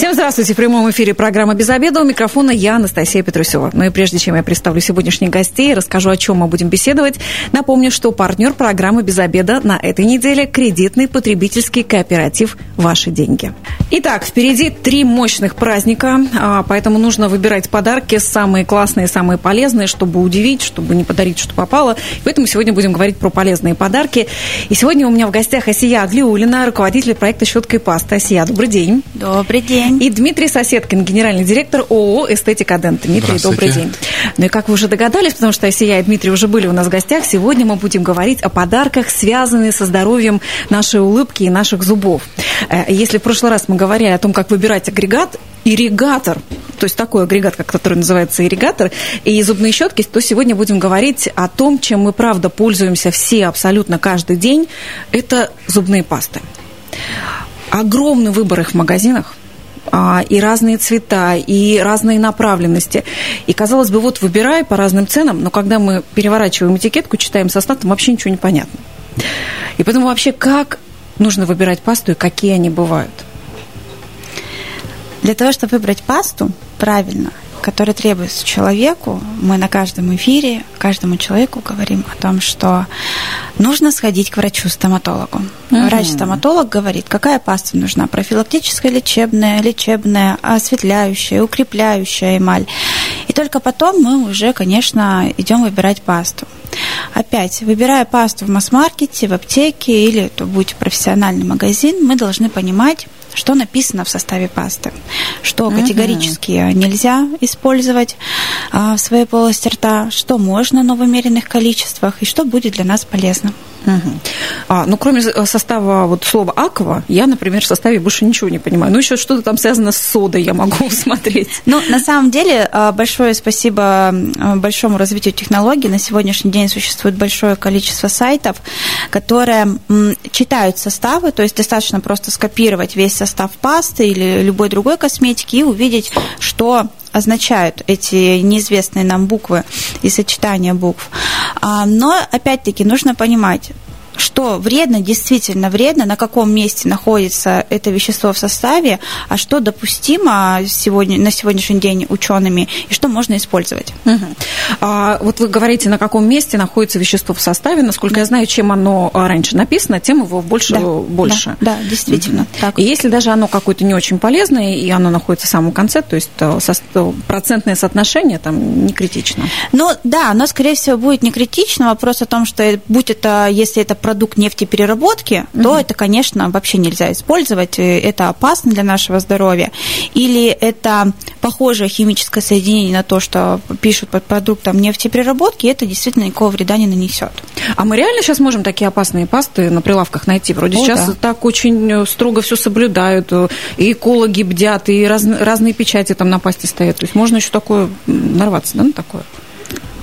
Всем здравствуйте. В прямом эфире программа «Без обеда». У микрофона я, Анастасия Петрусева. Ну и прежде чем я представлю сегодняшних гостей расскажу, о чем мы будем беседовать, напомню, что партнер программы «Без обеда» на этой неделе – кредитный потребительский кооператив «Ваши деньги». Итак, впереди три мощных праздника, а, поэтому нужно выбирать подарки самые классные, самые полезные, чтобы удивить, чтобы не подарить, что попало. Поэтому сегодня будем говорить про полезные подарки. И сегодня у меня в гостях Асия Аглиулина, руководитель проекта «Щетка и паста». Асия, добрый день. Добрый день. И Дмитрий Соседкин, генеральный директор ООО «Эстетика Дент». Дмитрий, добрый день. Ну и как вы уже догадались, потому что Асия и Дмитрий уже были у нас в гостях, сегодня мы будем говорить о подарках, связанных со здоровьем нашей улыбки и наших зубов. Э, если в прошлый раз мы говорили о том, как выбирать агрегат, ирригатор, то есть такой агрегат, который называется ирригатор, и зубные щетки, то сегодня будем говорить о том, чем мы, правда, пользуемся все абсолютно каждый день, это зубные пасты. Огромный выбор их в магазинах, и разные цвета, и разные направленности. И, казалось бы, вот выбирай по разным ценам, но когда мы переворачиваем этикетку, читаем состав, там вообще ничего не понятно. И поэтому вообще как нужно выбирать пасту и какие они бывают? Для того, чтобы выбрать пасту правильно, который требуется человеку, мы на каждом эфире каждому человеку говорим о том, что нужно сходить к врачу-стоматологу. Угу. Врач-стоматолог говорит, какая паста нужна, профилактическая, лечебная, лечебная, осветляющая, укрепляющая эмаль. И только потом мы уже, конечно, идем выбирать пасту. Опять, выбирая пасту в масс-маркете, в аптеке или это будет профессиональный магазин, мы должны понимать, что написано в составе пасты, что категорически угу. нельзя использовать а, в своей полости рта, что можно, но в умеренных количествах, и что будет для нас полезно. А, ну, кроме э, состава вот слова аква, я, например, в составе больше ничего не понимаю. Ну, еще что-то там связано с содой я могу усмотреть. Ну, на самом деле, а, большое спасибо большому развитию технологий. На сегодняшний день существует большое количество сайтов, которые читают составы, то есть достаточно просто скопировать весь состав пасты или любой другой косметики и увидеть, что означают эти неизвестные нам буквы и сочетания букв. А, но, опять-таки, нужно понимать, что вредно, действительно вредно, на каком месте находится это вещество в составе, а что допустимо сегодня, на сегодняшний день учеными и что можно использовать. Угу. А, вот вы говорите, на каком месте находится вещество в составе. Насколько да. я знаю, чем оно раньше написано, тем его больше. Да, больше. Да, да действительно. Угу. Так. И если даже оно какое-то не очень полезное, и оно находится в самом конце, то есть э, процентное соотношение там не критично. Ну да, оно, скорее всего, будет не критично. Вопрос о том, что будь это, если это продукт нефтепереработки, угу. то это, конечно, вообще нельзя использовать, это опасно для нашего здоровья. Или это похожее химическое соединение на то, что пишут под продуктом нефтепереработки, это действительно никакого вреда не нанесет. А мы реально сейчас можем такие опасные пасты на прилавках найти? Вроде О, сейчас да. так очень строго все соблюдают, и экологи бдят, и раз, разные печати там на пасте стоят. То есть можно еще такое нарваться, да, на такое?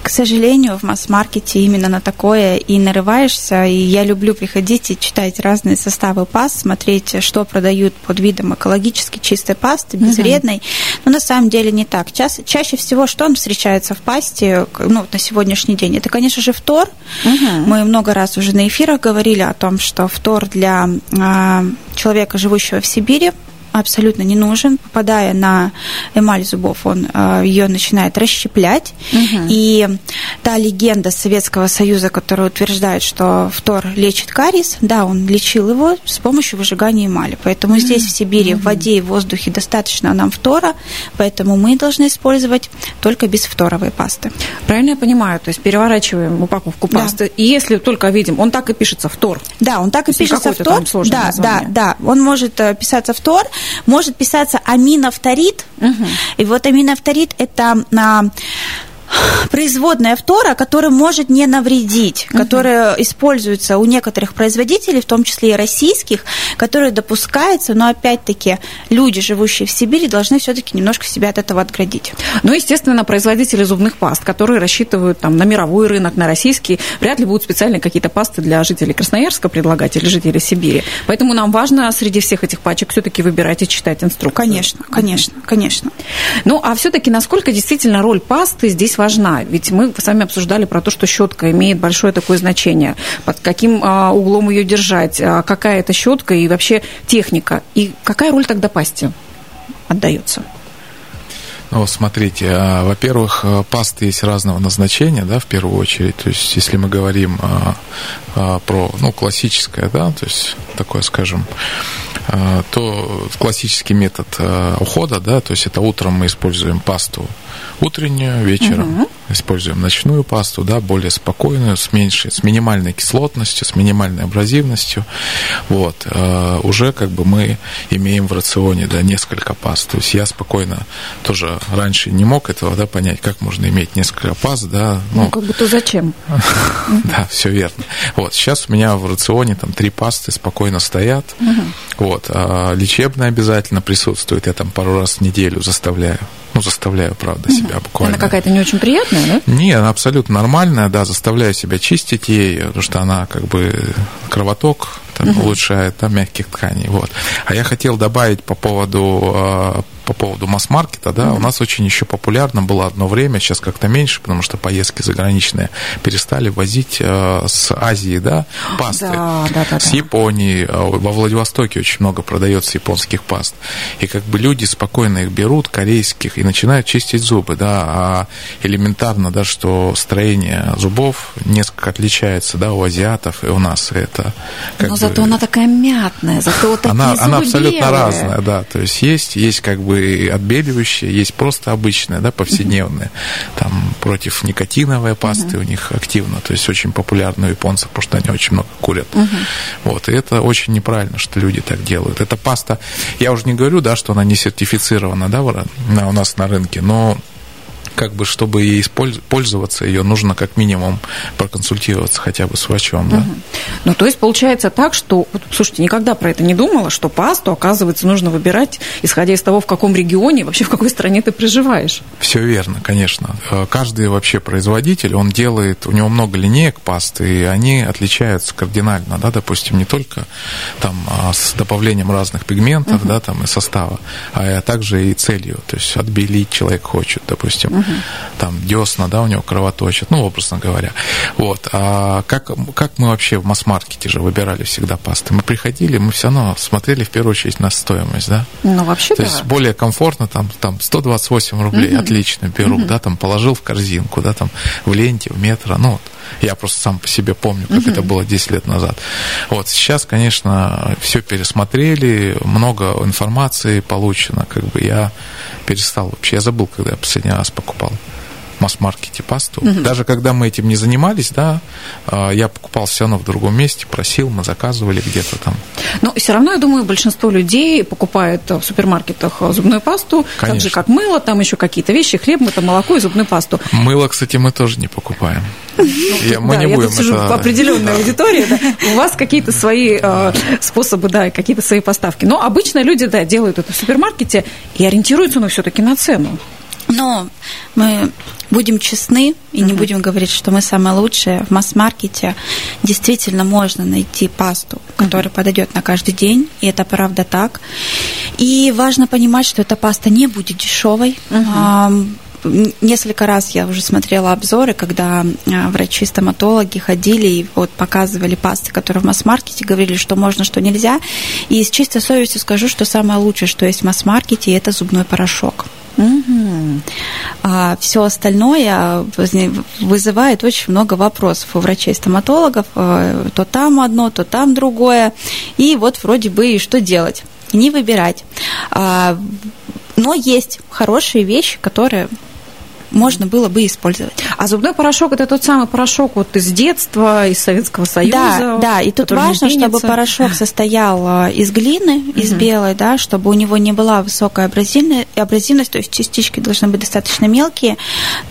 К сожалению, в масс-маркете именно на такое и нарываешься. И я люблю приходить и читать разные составы паст, смотреть, что продают под видом экологически чистой пасты, безвредной. Угу. Но на самом деле не так. Ча чаще всего, что он встречается в пасте ну, на сегодняшний день? Это, конечно же, фтор. Угу. Мы много раз уже на эфирах говорили о том, что фтор для э, человека, живущего в Сибири, абсолютно не нужен. Попадая на эмаль зубов, он э, ее начинает расщеплять. Угу. И та легенда Советского Союза, которая утверждает, что фтор лечит кариес, да, он лечил его с помощью выжигания эмали. Поэтому угу. здесь, в Сибири, угу. в воде и в воздухе достаточно нам фтора, поэтому мы должны использовать только бесфторовые пасты. Правильно я понимаю? То есть переворачиваем упаковку пасты, да. и если только видим, он так и пишется фтор. Да, он так и пишется фтор. Да, название. да, да. Он может э, писаться фтор, может писаться аминофторид. Угу. И вот аминофторид это а, производная фтора, которая может не навредить, угу. которая используется у некоторых производителей, в том числе и российских, которая допускается, но опять-таки люди, живущие в Сибири, должны все-таки немножко себя от этого отградить. Ну, естественно, производители зубных паст, которые рассчитывают там, на мировой рынок, на российский, вряд ли будут специальные какие-то пасты для жителей Красноярска предлагать или жителей Сибири. Поэтому нам важно среди всех этих пачек все-таки выбирать и читать инструкцию. Конечно, конечно, конечно. Ну, а все-таки насколько действительно роль пасты здесь важна? важна? Ведь мы с вами обсуждали про то, что щетка имеет большое такое значение. Под каким а, углом ее держать? А, какая это щетка и вообще техника? И какая роль тогда пасти отдается? Ну, смотрите, а, во-первых, э, пасты есть разного назначения, да, в первую очередь. То есть, если мы говорим а, а, про, ну, классическое, да, то есть, такое, скажем, то классический метод ухода, да, то есть это утром мы используем пасту утреннюю, вечером угу. используем ночную пасту, да, более спокойную, с меньшей, с минимальной кислотностью, с минимальной абразивностью. Вот. Уже как бы мы имеем в рационе, да, несколько паст. То есть я спокойно тоже раньше не мог этого, да, понять, как можно иметь несколько паст, да. Ну, ну как будто зачем? Да, все верно. Вот. Сейчас у меня в рационе там три пасты спокойно стоят. Вот. А лечебная обязательно присутствует. Я там пару раз в неделю заставляю ну, заставляю, правда, себя буквально. Она какая-то не очень приятная, да? Не, она абсолютно нормальная, да, заставляю себя чистить ей, потому что она как бы кровоток там, угу. улучшает да, мягких тканей. Вот. А я хотел добавить по поводу а, по поводу масс-маркета, да, mm-hmm. у нас очень еще популярно было одно время, сейчас как-то меньше, потому что поездки заграничные перестали возить э, с Азии, да, пасты, да, да, да, с Японии, э, во Владивостоке очень много продается японских паст, и как бы люди спокойно их берут, корейских, и начинают чистить зубы, да, а элементарно, да, что строение зубов несколько отличается, да, у азиатов и у нас это. Но бы, зато она такая мятная, зато вот такие она, зубы она абсолютно белые. разная, да, то есть есть, есть как бы бы отбеливающие, есть просто обычные, да, повседневные. Там против никотиновые пасты у них активно, то есть очень популярны у японцев, потому что они очень много курят. Вот, и это очень неправильно, что люди так делают. Эта паста, я уже не говорю, да, что она не сертифицирована, да, у нас на рынке, но как бы, чтобы ей пользоваться, ее нужно как минимум проконсультироваться хотя бы с врачом. Да? Угу. Ну, то есть получается так, что, слушайте, никогда про это не думала, что пасту, оказывается, нужно выбирать, исходя из того, в каком регионе, вообще в какой стране ты проживаешь. Все верно, конечно. Э, каждый вообще производитель, он делает, у него много линеек пасты, и они отличаются кардинально, да, допустим, не только там а, с добавлением разных пигментов, угу. да, там и состава, а также и целью, то есть отбелить человек хочет, допустим. Угу там десна, да, у него кровоточат, ну, образно говоря. Вот. А как, как мы вообще в масс-маркете же выбирали всегда пасты? Мы приходили, мы все равно смотрели в первую очередь на стоимость, да? Ну, вообще То да. есть более комфортно, там, там 128 рублей, угу. отлично, беру, угу. да, там положил в корзинку, да, там в ленте, в метро, ну, я просто сам по себе помню, как угу. это было 10 лет назад. Вот сейчас, конечно, все пересмотрели, много информации получено, как бы я перестал вообще, я забыл, когда я последний раз покупал масс-маркете пасту. Угу. Даже когда мы этим не занимались, да, а, я покупал все равно в другом месте, просил, мы заказывали где-то там. Но все равно, я думаю, большинство людей покупает в супермаркетах зубную пасту, Конечно. так же как мыло, там еще какие-то вещи, хлеб, это молоко и зубную пасту. Мыло, кстати, мы тоже не покупаем. Ну, я, мы да, не я будем сижу это... в определенной аудитории, да. у вас какие-то свои э, способы, да, какие-то свои поставки. Но обычно люди, да, делают это в супермаркете и ориентируются, но все-таки на цену. Но мы будем честны и не будем говорить, что мы самые лучшие. В масс-маркете действительно можно найти пасту, которая подойдет на каждый день, и это правда так. И важно понимать, что эта паста не будет дешевой. Несколько раз я уже смотрела обзоры, когда а, врачи-стоматологи ходили и вот показывали пасты, которые в масс-маркете, говорили, что можно, что нельзя. И с чистой совестью скажу, что самое лучшее, что есть в масс-маркете, это зубной порошок. А все остальное вызывает очень много вопросов у врачей-стоматологов. А, то там одно, то там другое. И вот вроде бы и что делать? Не выбирать. А, но есть хорошие вещи, которые можно было бы использовать. А зубной порошок это тот самый порошок вот из детства, из Советского Союза. Да, да. И тут важно, чтобы порошок состоял а, из глины, из угу. белой, да, чтобы у него не была высокая абразивность, абразивность, то есть частички должны быть достаточно мелкие,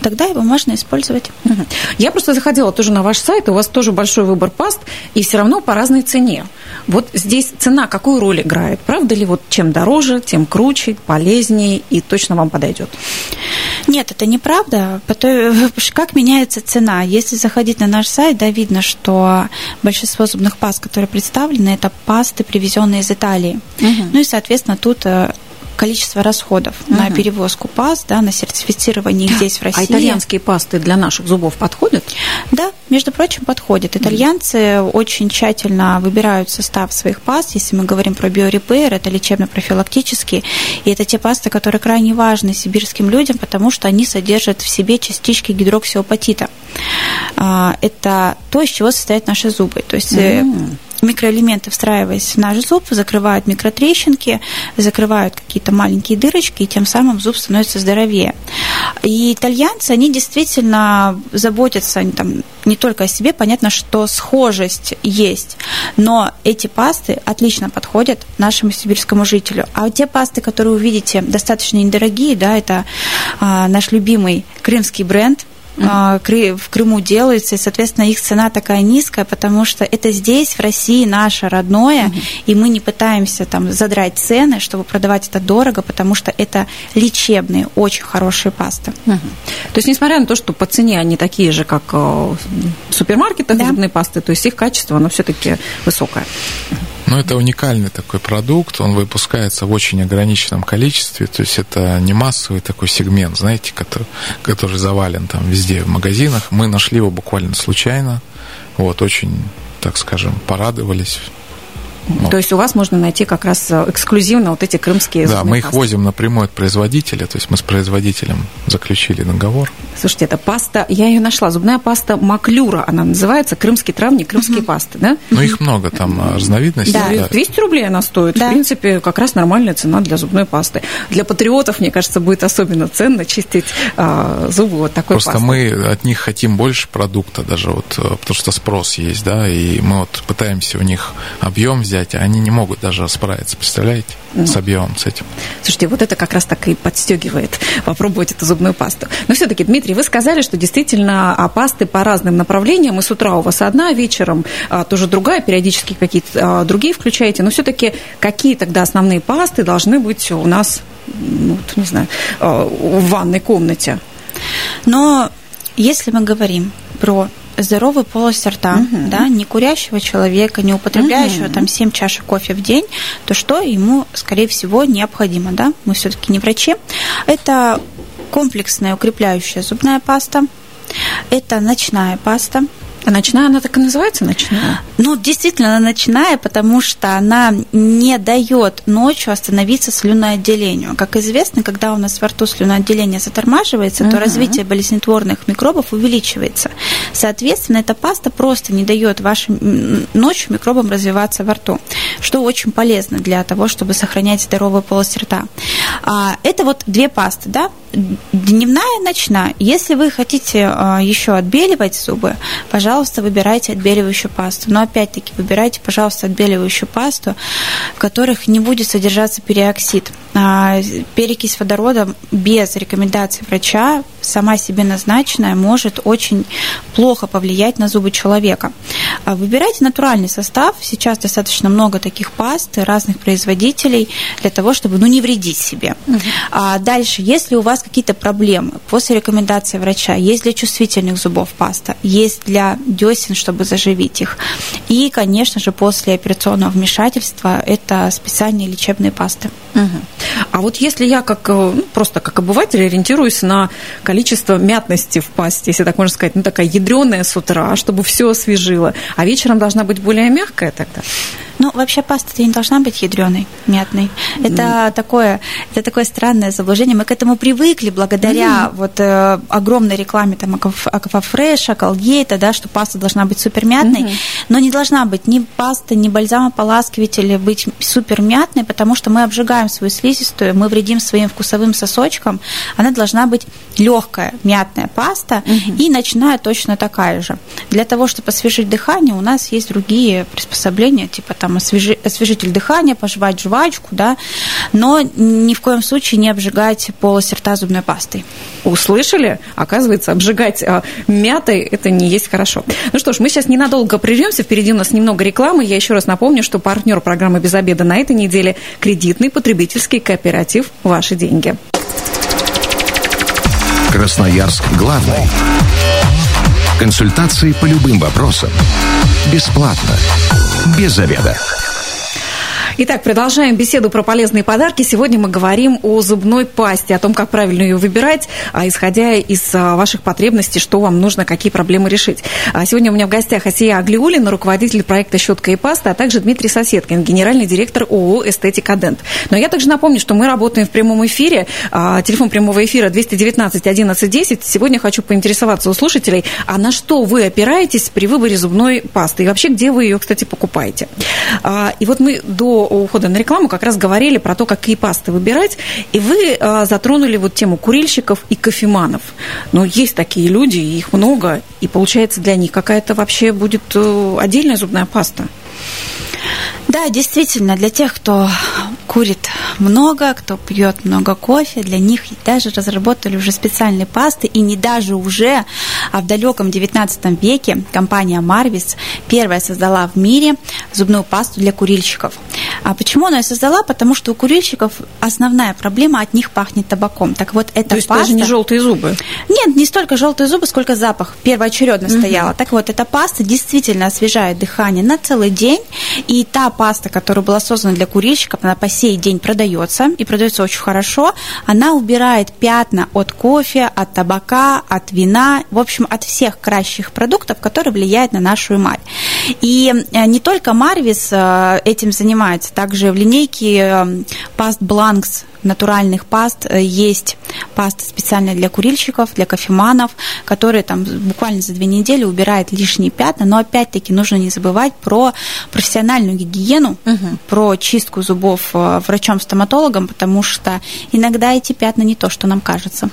тогда его можно использовать. Угу. Я просто заходила тоже на ваш сайт, у вас тоже большой выбор паст, и все равно по разной цене. Вот здесь цена какую роль играет? Правда ли вот чем дороже, тем круче, полезнее и точно вам подойдет? Нет, это не правда. Как меняется цена? Если заходить на наш сайт, да, видно, что большинство зубных паст, которые представлены, это пасты, привезенные из Италии. Угу. Ну и, соответственно, тут э, количество расходов угу. на перевозку паст, да, на сертифицирование здесь в России. А итальянские пасты для наших зубов подходят? Да, между прочим, подходят. Итальянцы mm. очень тщательно выбирают состав своих паст. Если мы говорим про биорепейр, это лечебно-профилактические, и это те пасты, которые крайне важны сибирским людям, потому что они содержат в себе частички гидроксиопатита. А, это то, из чего состоят наши зубы. То есть mm микроэлементы, встраиваясь в наш зуб, закрывают микротрещинки, закрывают какие-то маленькие дырочки, и тем самым зуб становится здоровее. И итальянцы, они действительно заботятся они, там, не только о себе, понятно, что схожесть есть, но эти пасты отлично подходят нашему сибирскому жителю. А те пасты, которые вы видите, достаточно недорогие, да, это а, наш любимый крымский бренд – в Крыму делаются, и, соответственно, их цена такая низкая, потому что это здесь, в России, наше родное, и мы не пытаемся там задрать цены, чтобы продавать это дорого, потому что это лечебные, очень хорошие пасты. То есть, несмотря на то, что по цене они такие же, как э, в супермаркетах да. зубные пасты, то есть их качество, оно все-таки высокое. Ну, это уникальный такой продукт, он выпускается в очень ограниченном количестве, то есть это не массовый такой сегмент, знаете, который, который завален там везде в магазинах. Мы нашли его буквально случайно, вот, очень, так скажем, порадовались, вот. То есть у вас можно найти как раз э, эксклюзивно вот эти крымские Да, мы их пасты. возим напрямую от производителя, то есть мы с производителем заключили договор. Слушайте, это паста, я ее нашла, зубная паста Маклюра, она называется, крымский травник, крымские пасты, да? Ну, их много там э, разновидностей. Да, да. 200 рублей она стоит, да. в принципе, как раз нормальная цена для зубной пасты. Для патриотов, мне кажется, будет особенно ценно чистить а, зубы вот такой Просто пастой. мы от них хотим больше продукта даже, вот, э, потому что спрос есть, да, и мы вот пытаемся у них объем взять, взять, а они не могут даже справиться, представляете, ну. с объемом, с этим. Слушайте, вот это как раз так и подстегивает попробовать эту зубную пасту. Но все-таки, Дмитрий, вы сказали, что действительно а пасты по разным направлениям, и с утра у вас одна, вечером а, тоже другая, периодически какие-то а, другие включаете, но все-таки какие тогда основные пасты должны быть у нас, ну, вот, не знаю, а, в ванной комнате? Но если мы говорим про здоровую полость рта, угу. да, не курящего человека, не употребляющего угу. там 7 чашек кофе в день, то что ему, скорее всего, необходимо, да? Мы все-таки не врачи. Это комплексная укрепляющая зубная паста, это ночная паста, а ночная, она так и называется ночная? Ну, действительно, она ночная, потому что она не дает ночью остановиться слюноотделению. Как известно, когда у нас во рту слюноотделение затормаживается, uh-huh. то развитие болезнетворных микробов увеличивается. Соответственно, эта паста просто не дает вашим ночью микробам развиваться во рту, что очень полезно для того, чтобы сохранять здоровую полость рта. А, это вот две пасты, да? Дневная, ночная. Если вы хотите а, еще отбеливать зубы, пожалуйста, выбирайте отбеливающую пасту. Но опять-таки выбирайте, пожалуйста, отбеливающую пасту, в которых не будет содержаться переоксид. А, перекись водорода без рекомендаций врача, сама себе назначенная, может очень плохо повлиять на зубы человека. Выбирайте натуральный состав. Сейчас достаточно много таких паст разных производителей для того, чтобы ну, не вредить себе. Угу. А дальше, если у вас какие-то проблемы после рекомендации врача, есть для чувствительных зубов паста, есть для десен, чтобы заживить их. И, конечно же, после операционного вмешательства это специальные лечебные пасты. Угу. А вот если я как э, ну, просто как обыватель ориентируюсь на количество мятности в пасте, если так можно сказать, ну такая ядреная с утра, чтобы все освежило, а вечером должна быть более мягкая тогда? Ну, вообще паста не должна быть ядреной, мятной. Это mm. такое, это такое странное заблуждение. Мы к этому привыкли благодаря mm. вот э, огромной рекламе там Аквафреша, Колгейта, да, что паста должна быть супер мятной, mm-hmm. но не должна быть ни паста, ни бальзамополаскиватель быть супер мятной, потому что мы обжигаем свою слизистую, мы вредим своим вкусовым сосочкам. Она должна быть легкая, мятная паста mm-hmm. и ночная точно такая же. Для того, чтобы освежить дыхание, у нас есть другие приспособления, типа там там освежи, освежитель дыхания, пожевать жвачку, да, но ни в коем случае не обжигать полость рта зубной пастой. Услышали? Оказывается, обжигать а, мятой это не есть хорошо. Ну что ж, мы сейчас ненадолго прервемся, впереди у нас немного рекламы. Я еще раз напомню, что партнер программы «Без обеда» на этой неделе – кредитный потребительский кооператив «Ваши деньги». Красноярск главный. Консультации по любым вопросам. Бесплатно. Без заведа. Итак, продолжаем беседу про полезные подарки. Сегодня мы говорим о зубной пасте, о том, как правильно ее выбирать, а исходя из а, ваших потребностей, что вам нужно, какие проблемы решить. А сегодня у меня в гостях Асия Аглиулина, руководитель проекта «Щетка и паста», а также Дмитрий Соседкин, генеральный директор ООО «Эстетика Дент». Но я также напомню, что мы работаем в прямом эфире. Телефон прямого эфира 219 11 10. Сегодня хочу поинтересоваться у слушателей, а на что вы опираетесь при выборе зубной пасты? И вообще, где вы ее, кстати, покупаете? И вот мы до ухода на рекламу как раз говорили про то, какие пасты выбирать, и вы а, затронули вот тему курильщиков и кофеманов. Но есть такие люди, их много, и получается для них какая-то вообще будет э, отдельная зубная паста. Да, действительно, для тех, кто курит много, кто пьет много кофе, для них даже разработали уже специальные пасты, и не даже уже, а в далеком 19 веке компания Marvis первая создала в мире зубную пасту для курильщиков. А почему она ее создала? Потому что у курильщиков основная проблема, от них пахнет табаком. Так вот, эта То есть паста... даже не желтые зубы? Нет, не столько желтые зубы, сколько запах первоочередно угу. стояла. Так вот, эта паста действительно освежает дыхание на целый день, и та паста, которая была создана для курильщиков, она по сей день продается, и продается очень хорошо. Она убирает пятна от кофе, от табака, от вина, в общем, от всех кращих продуктов, которые влияют на нашу эмаль. И э, не только Марвис э, этим занимается, также в линейке э, паст Бланкс натуральных паст есть паста специальная для курильщиков, для кофеманов, которые там буквально за две недели убирают лишние пятна, но опять-таки нужно не забывать про профессиональную гигиену, угу. про чистку зубов врачом-стоматологом, потому что иногда эти пятна не то, что нам кажется.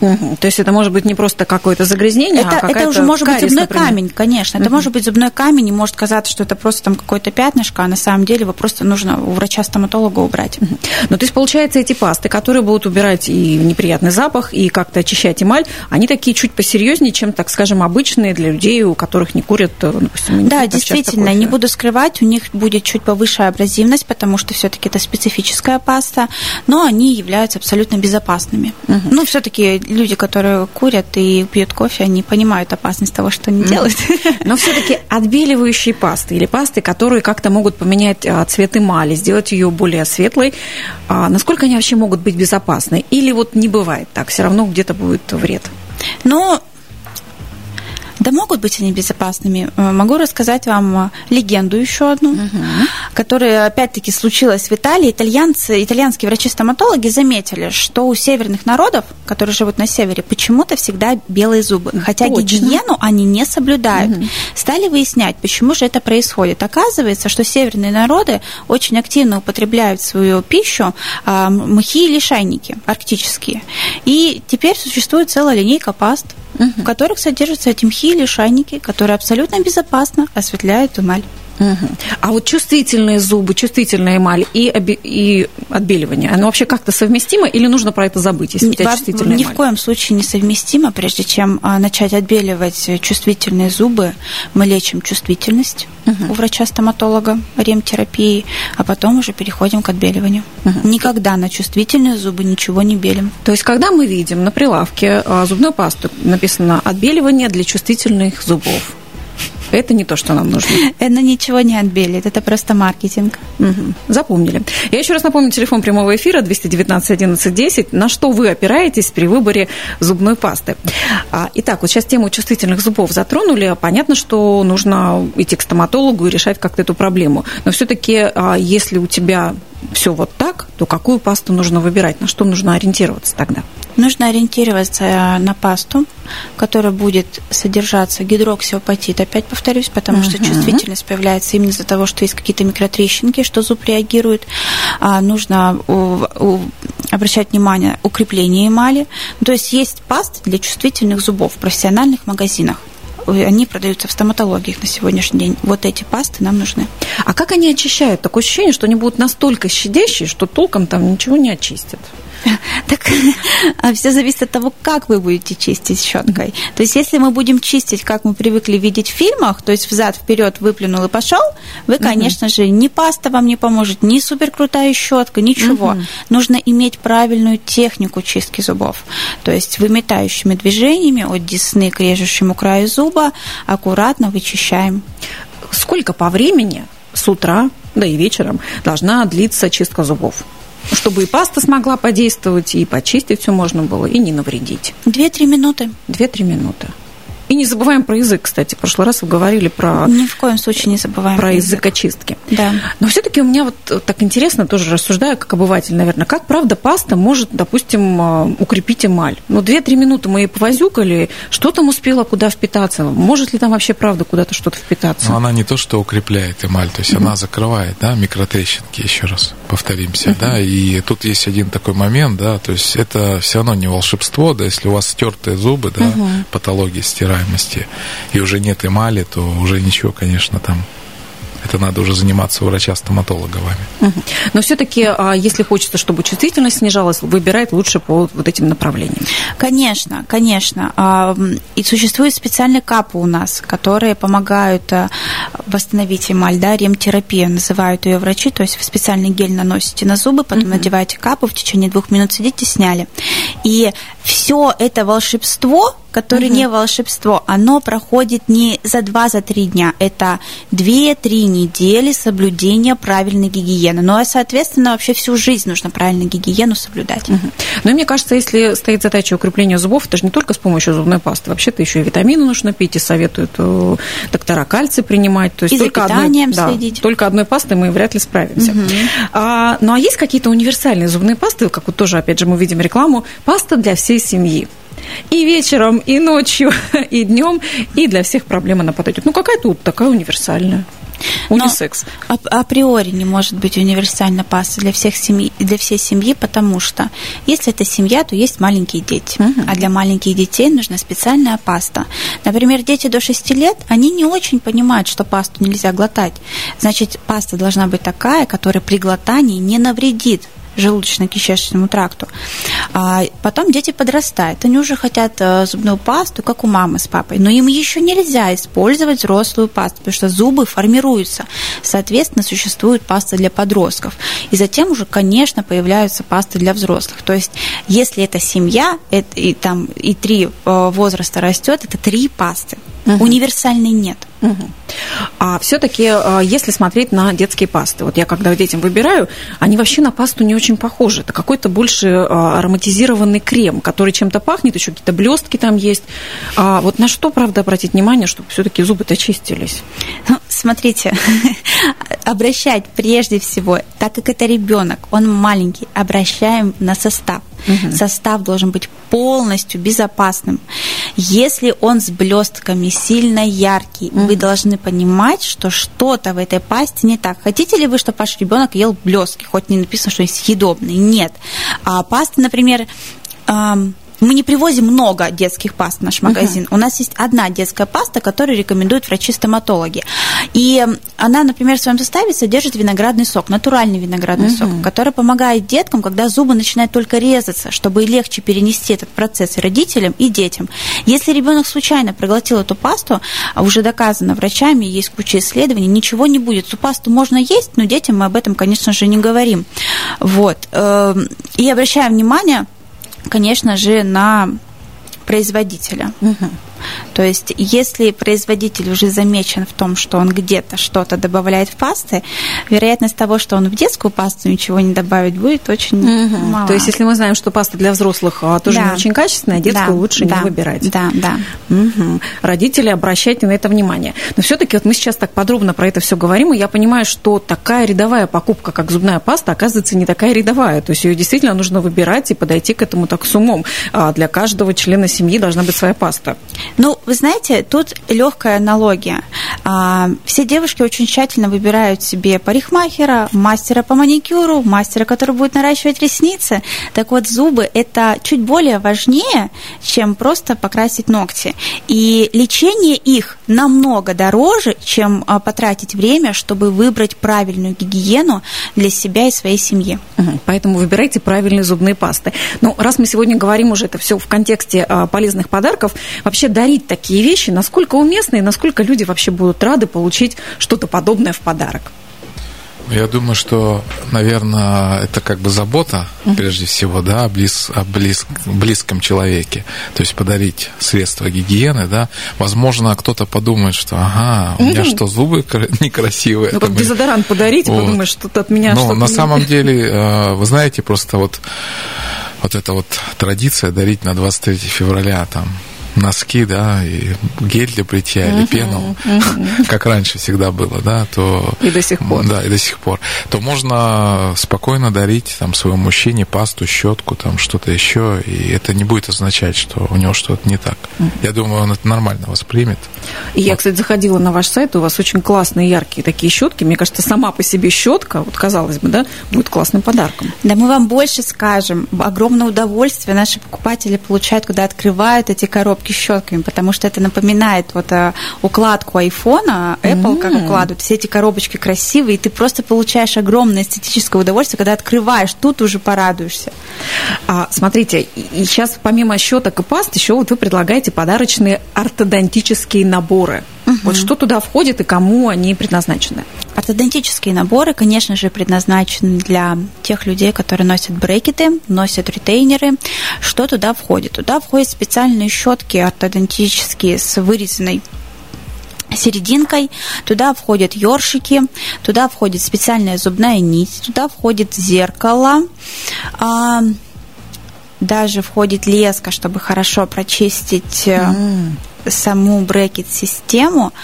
Угу. То есть это может быть не просто какое-то загрязнение, это, а это уже может кариес, быть зубной например. камень, конечно. Это угу. может быть зубной камень, и может казаться, что это просто там какое-то пятнышко, а на самом деле его просто нужно у врача-стоматолога убрать. Угу. Ну, то есть, получается, эти пасты, которые будут убирать и неприятный запах, и как-то очищать эмаль, они такие чуть посерьезнее, чем, так скажем, обычные для людей, у которых не курят, э, допустим, Да, действительно, не буду скрывать, у них будет чуть повыше абразивность, потому что все-таки это специфическая паста, но они являются абсолютно безопасными. Угу. Ну, все-таки люди, которые курят и пьют кофе, они понимают опасность того, что они делают. Но все-таки отбеливающие пасты или пасты, которые как-то могут поменять а, цвет эмали, сделать ее более светлой, а, насколько они вообще могут быть безопасны? Или вот не бывает так, все равно где-то будет вред? Ну, да могут быть они безопасными. Э, могу рассказать вам э, легенду еще одну, угу. которая опять-таки случилась в Италии. Итальянцы, итальянские врачи-стоматологи заметили, что у северных народов, которые живут на севере, почему-то всегда белые зубы. Хотя Точно. гигиену они не соблюдают. Угу. Стали выяснять, почему же это происходит. Оказывается, что северные народы очень активно употребляют в свою пищу э, мхи или шайники арктические. И теперь существует целая линейка паст, угу. в которых содержатся эти мхи или шайники, которые абсолютно безопасно осветляют эмаль. Угу. А вот чувствительные зубы, чувствительная эмаль и, оби- и отбеливание, оно вообще как-то совместимо или нужно про это забыть, если у тебя чувствительная Ни эмаль? в коем случае не совместимо. Прежде чем а, начать отбеливать чувствительные зубы, мы лечим чувствительность угу. у врача-стоматолога, ремтерапии, а потом уже переходим к отбеливанию. Угу. Никогда на чувствительные зубы ничего не белим. То есть, когда мы видим на прилавке а, зубную пасту, написано «отбеливание для чувствительных зубов», это не то, что нам нужно. Это ничего не отбелит, это просто маркетинг. Угу. Запомнили. Я еще раз напомню, телефон прямого эфира 219 11 10. На что вы опираетесь при выборе зубной пасты? А, итак, вот сейчас тему чувствительных зубов затронули. Понятно, что нужно идти к стоматологу и решать как-то эту проблему. Но все-таки, а, если у тебя все вот так, то какую пасту нужно выбирать, на что нужно ориентироваться тогда? Нужно ориентироваться на пасту, которая будет содержаться гидроксиапатит, опять повторюсь, потому uh-huh. что чувствительность появляется именно из-за того, что есть какие-то микротрещинки, что зуб реагирует. А нужно у, у, обращать внимание укрепление эмали. То есть есть паста для чувствительных зубов в профессиональных магазинах они продаются в стоматологии на сегодняшний день. Вот эти пасты нам нужны. А как они очищают? Такое ощущение, что они будут настолько щадящие, что толком там ничего не очистят. Так а все зависит от того, как вы будете чистить щеткой. То есть, если мы будем чистить, как мы привыкли видеть в фильмах, то есть взад вперед выплюнул и пошел, вы, конечно же, ни паста вам не поможет, ни супер крутая щетка, ничего. Нужно иметь правильную технику чистки зубов. То есть выметающими движениями от десны к режущему краю зуба аккуратно вычищаем. Сколько по времени с утра да и вечером, должна длиться чистка зубов чтобы и паста смогла подействовать, и почистить все можно было, и не навредить. Две-три минуты. Две-три минуты. И не забываем про язык, кстати. В прошлый раз вы говорили про... Ни в коем случае не забываем про языкочистки. Да. Но все таки у меня вот так интересно, тоже рассуждаю, как обыватель, наверное, как, правда, паста может, допустим, а, укрепить эмаль? Ну, две-три минуты мы ее повозюкали, что там успело куда впитаться? Может ли там вообще, правда, куда-то что-то впитаться? Ну, она не то, что укрепляет эмаль, то есть mm она закрывает, да, микротрещинки, еще раз повторимся, mm да, и тут есть один такой момент, да, то есть это все равно не волшебство, да, если у вас стертые зубы, да, mm патология стирания, заболеваемости, и уже нет эмали, то уже ничего, конечно, там это надо уже заниматься у врача-стоматолога вами. Но все-таки, а, если хочется, чтобы чувствительность снижалась, выбирать лучше по вот этим направлениям. Конечно, конечно. А, и существуют специальные капы у нас, которые помогают а, восстановить эмаль, да, ремтерапия называют ее врачи, то есть вы специальный гель наносите на зубы, потом uh надеваете капу, в течение двух минут сидите, сняли. И все это волшебство которое угу. не волшебство, оно проходит не за два, за три дня. Это две-три недели соблюдения правильной гигиены. Ну, а, соответственно, вообще всю жизнь нужно правильную гигиену соблюдать. Угу. Ну, и мне кажется, если стоит задача укрепления зубов, это же не только с помощью зубной пасты. Вообще-то еще и витамины нужно пить, и советуют э, доктора кальций принимать. То есть и только за одной, следить. Да, только одной пастой мы вряд ли справимся. Угу. А, ну, а есть какие-то универсальные зубные пасты, как вот тоже, опять же, мы видим рекламу, паста для всей семьи и вечером, и ночью, и днем, и для всех проблема она подойдет. Ну, какая тут такая универсальная. Унисекс. Но априори не может быть универсальная паста для всех семьи, для всей семьи, потому что если это семья, то есть маленькие дети. Угу. А для маленьких детей нужна специальная паста. Например, дети до 6 лет, они не очень понимают, что пасту нельзя глотать. Значит, паста должна быть такая, которая при глотании не навредит желудочно-кишечному тракту. А потом дети подрастают, они уже хотят э, зубную пасту, как у мамы с папой, но им еще нельзя использовать взрослую пасту, потому что зубы формируются. Соответственно, существует паста для подростков. И затем уже, конечно, появляются пасты для взрослых. То есть, если это семья, это, и там и три э, возраста растет, это три пасты. Угу. Универсальной нет. Угу. А все-таки, э, если смотреть на детские пасты, вот я когда детям выбираю, они вообще на пасту не очень похожи. Это какой-то больше э, ароматизированный крем, который чем-то пахнет, еще какие-то блестки там есть. А вот на что, правда, обратить внимание, чтобы все-таки зубы-то чистились? Ну, смотрите, обращать прежде всего, так как это ребенок, он маленький, обращаем на состав. Угу. Состав должен быть полностью безопасным. Если он с блестками сильно яркий, угу. вы должны понимать, что что-то в этой пасте не так. Хотите ли вы, чтобы ваш ребенок ел блестки, хоть не написано, что есть съедобные? Нет. А паста, например, мы не привозим много детских паст в наш магазин. Uh-huh. У нас есть одна детская паста, которую рекомендуют врачи-стоматологи. И она, например, в своем составе содержит виноградный сок, натуральный виноградный uh-huh. сок, который помогает деткам, когда зубы начинают только резаться, чтобы легче перенести этот процесс и родителям, и детям. Если ребенок случайно проглотил эту пасту, а уже доказано врачами, есть куча исследований, ничего не будет. Эту пасту можно есть, но детям мы об этом, конечно же, не говорим. Вот. Эм, и обращаем внимание, конечно же, на производителя. Угу. То есть, если производитель уже замечен в том, что он где-то что-то добавляет в пасты, вероятность того, что он в детскую пасту ничего не добавит, будет очень угу. мала. То есть, если мы знаем, что паста для взрослых а, тоже да. не очень качественная, детскую да. лучше да. не выбирать. Да, да. Угу. Родители, обращайте на это внимание. Но все-таки вот мы сейчас так подробно про это все говорим, и я понимаю, что такая рядовая покупка, как зубная паста, оказывается не такая рядовая. То есть ее действительно нужно выбирать и подойти к этому так с умом. А для каждого члена семьи должна быть своя паста. Ну, вы знаете, тут легкая аналогия. А, все девушки очень тщательно выбирают себе парикмахера, мастера по маникюру, мастера, который будет наращивать ресницы. Так вот, зубы – это чуть более важнее, чем просто покрасить ногти. И лечение их намного дороже, чем а, потратить время, чтобы выбрать правильную гигиену для себя и своей семьи. Поэтому выбирайте правильные зубные пасты. Ну, раз мы сегодня говорим уже это все в контексте а, полезных подарков, вообще дарить такие вещи, насколько уместны и насколько люди вообще будут рады получить что-то подобное в подарок? Я думаю, что, наверное, это как бы забота, прежде всего, да, о, близ, о близ, близком человеке. То есть подарить средства гигиены, да. Возможно, кто-то подумает, что, ага, у меня что, зубы некрасивые. Ну, как дезодорант подарить, вот. подумаешь, что-то от меня Но на самом деле, э, вы знаете, просто вот вот эта вот традиция дарить на 23 февраля там носки, да, и гель для бритья или пену, как раньше всегда было, да, то... И до сих пор. Да, и до сих пор. То можно спокойно дарить там своему мужчине пасту, щетку, там что-то еще, и это не будет означать, что у него что-то не так. Я думаю, он это нормально воспримет. И я, кстати, заходила на ваш сайт, у вас очень классные, яркие такие щетки. Мне кажется, сама по себе щетка, вот казалось бы, да, будет классным подарком. Да, мы вам больше скажем. Огромное удовольствие наши покупатели получают, когда открывают эти коробки коробки щетками, потому что это напоминает вот э, укладку айфона, Apple mm-hmm. как укладывают. Все эти коробочки красивые, и ты просто получаешь огромное эстетическое удовольствие, когда открываешь, тут уже порадуешься. А, смотрите, и сейчас помимо щеток и паст еще вот вы предлагаете подарочные ортодонтические наборы. Угу. Вот что туда входит и кому они предназначены? Ортодонтические наборы, конечно же, предназначены для тех людей, которые носят брекеты, носят ретейнеры. Что туда входит? Туда входят специальные щетки ортодонтические с вырезанной серединкой. Туда входят ёршики, туда входит специальная зубная нить, туда входит зеркало, а, даже входит леска, чтобы хорошо прочистить mm саму брекет-систему,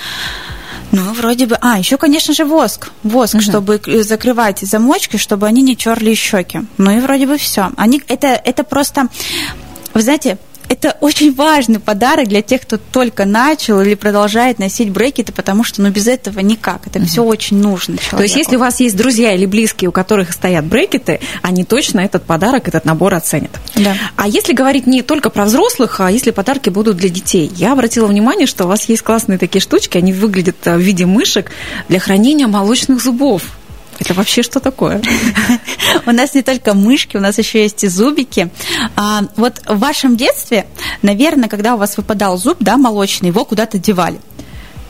ну, вроде бы... А, еще, конечно же, воск. Воск, угу. чтобы закрывать замочки, чтобы они не терли щеки. Ну и вроде бы все. Они, это, это просто... Вы знаете, это очень важный подарок для тех, кто только начал или продолжает носить брекеты, потому что ну, без этого никак. Это mm все очень нужно человеку. То есть, если у вас есть друзья или близкие, у которых стоят брекеты, они точно этот подарок, этот набор оценят. Да. А если говорить не только про взрослых, а если подарки будут для детей, я обратила внимание, что у вас есть классные такие штучки, они выглядят в виде мышек для хранения молочных зубов. Это вообще что такое? У нас не только мышки, у нас еще есть и зубики. А, вот в вашем детстве, наверное, когда у вас выпадал зуб, да, молочный, его куда-то девали.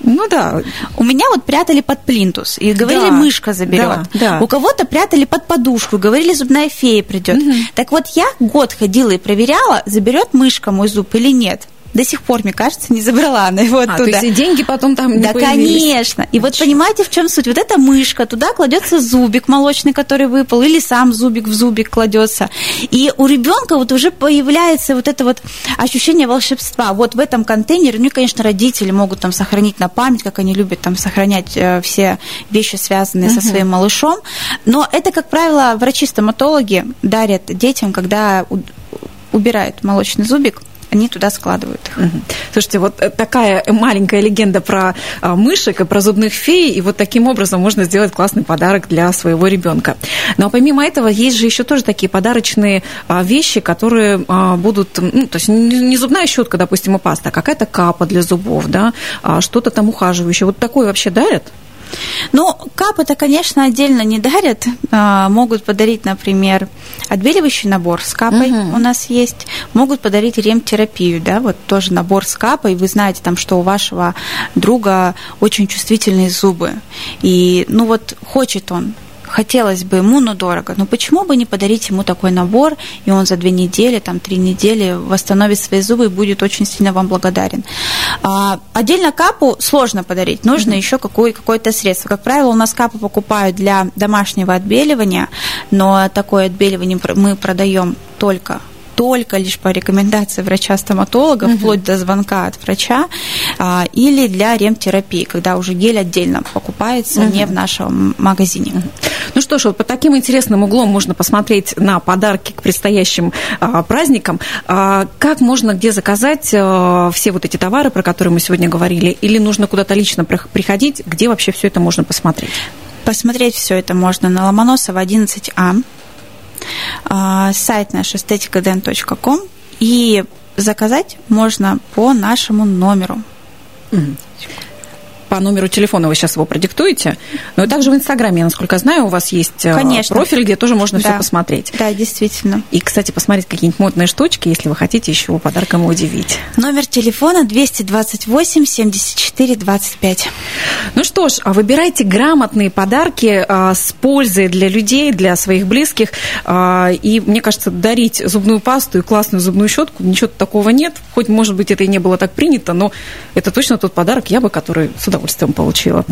Ну да. У меня вот прятали под плинтус и говорили, да, мышка заберет. Да, да. У кого-то прятали под подушку, говорили, зубная фея придет. Угу. Так вот я год ходила и проверяла, заберет мышка мой зуб или нет до сих пор, мне кажется, не забрала она его оттуда. А, то есть и деньги потом там не Да, появились. конечно. И вот понимаете, в чем суть? Вот эта мышка, туда кладется зубик молочный, который выпал, или сам зубик в зубик кладется. И у ребенка вот уже появляется вот это вот ощущение волшебства. Вот в этом контейнере, ну и, конечно, родители могут там сохранить на память, как они любят там сохранять э, все вещи, связанные угу. со своим малышом. Но это, как правило, врачи-стоматологи дарят детям, когда убирают молочный зубик, они туда складывают их. Угу. Слушайте, вот э, такая маленькая легенда про а, мышек и про зубных фей, и вот таким образом можно сделать классный подарок для своего ребенка. Но помимо этого есть же еще тоже такие подарочные а, вещи, которые а, будут, ну, то есть не зубная щетка, допустим, и паста, а какая-то капа для зубов, да, что-то там ухаживающее. Вот такое вообще дарят? Ну, кап это, конечно, отдельно не дарят. А, могут подарить, например, отбеливающий набор с капой угу. у нас есть. Могут подарить ремтерапию, да, вот тоже набор с капой. Вы знаете там, что у вашего друга очень чувствительные зубы. И, ну вот, хочет он хотелось бы ему, но дорого. Но почему бы не подарить ему такой набор, и он за две недели, там, три недели восстановит свои зубы и будет очень сильно вам благодарен. А, отдельно капу сложно подарить, нужно mm-hmm. еще какое- какое-то средство. Как правило, у нас капу покупают для домашнего отбеливания, но такое отбеливание мы продаем только только лишь по рекомендации врача-стоматолога, угу. вплоть до звонка от врача, а, или для ремтерапии, когда уже гель отдельно покупается, угу. не в нашем магазине. Угу. Ну что ж, вот по таким интересным углом можно посмотреть на подарки к предстоящим а, праздникам. А, как можно где заказать а, все вот эти товары, про которые мы сегодня говорили, или нужно куда-то лично приходить, где вообще все это можно посмотреть? Посмотреть все это можно на Ломоносова 11А. А, сайт наш эстетикаден.ком и заказать можно по нашему номеру. По номеру телефона вы сейчас его продиктуете. Но и также в Инстаграме, насколько знаю, у вас есть э, Конечно. профиль, где тоже можно да. все посмотреть. Да, действительно. И, кстати, посмотреть какие-нибудь модные штучки, если вы хотите еще подарком удивить. Номер телефона 228 74 25. Ну что ж, а выбирайте грамотные подарки а, с пользой для людей, для своих близких. А, и, мне кажется, дарить зубную пасту и классную зубную щетку, ничего такого нет. Хоть, может быть, это и не было так принято, но это точно тот подарок, я бы, который с удовольствием удовольствием получила.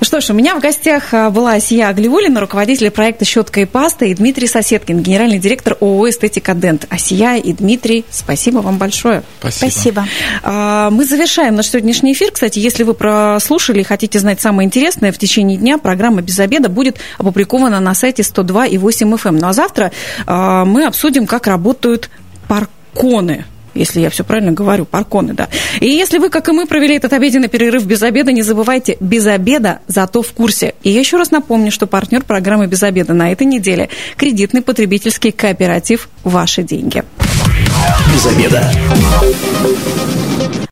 Что ж, у меня в гостях а, была Асия Аглиулина, руководитель проекта «Щетка и паста», и Дмитрий Соседкин, генеральный директор ООО «Эстетика Дент». Асия и Дмитрий, спасибо вам большое. Спасибо. спасибо. А, мы завершаем наш сегодняшний эфир. Кстати, если вы прослушали и хотите знать самое интересное, в течение дня программа «Без обеда» будет опубликована на сайте 102 и 8 FM. Эм. Ну а завтра а, мы обсудим, как работают парконы если я все правильно говорю, парконы, да. И если вы, как и мы, провели этот обеденный перерыв без обеда, не забывайте, без обеда, зато в курсе. И я еще раз напомню, что партнер программы «Без обеда» на этой неделе – кредитный потребительский кооператив «Ваши деньги». Без обеда.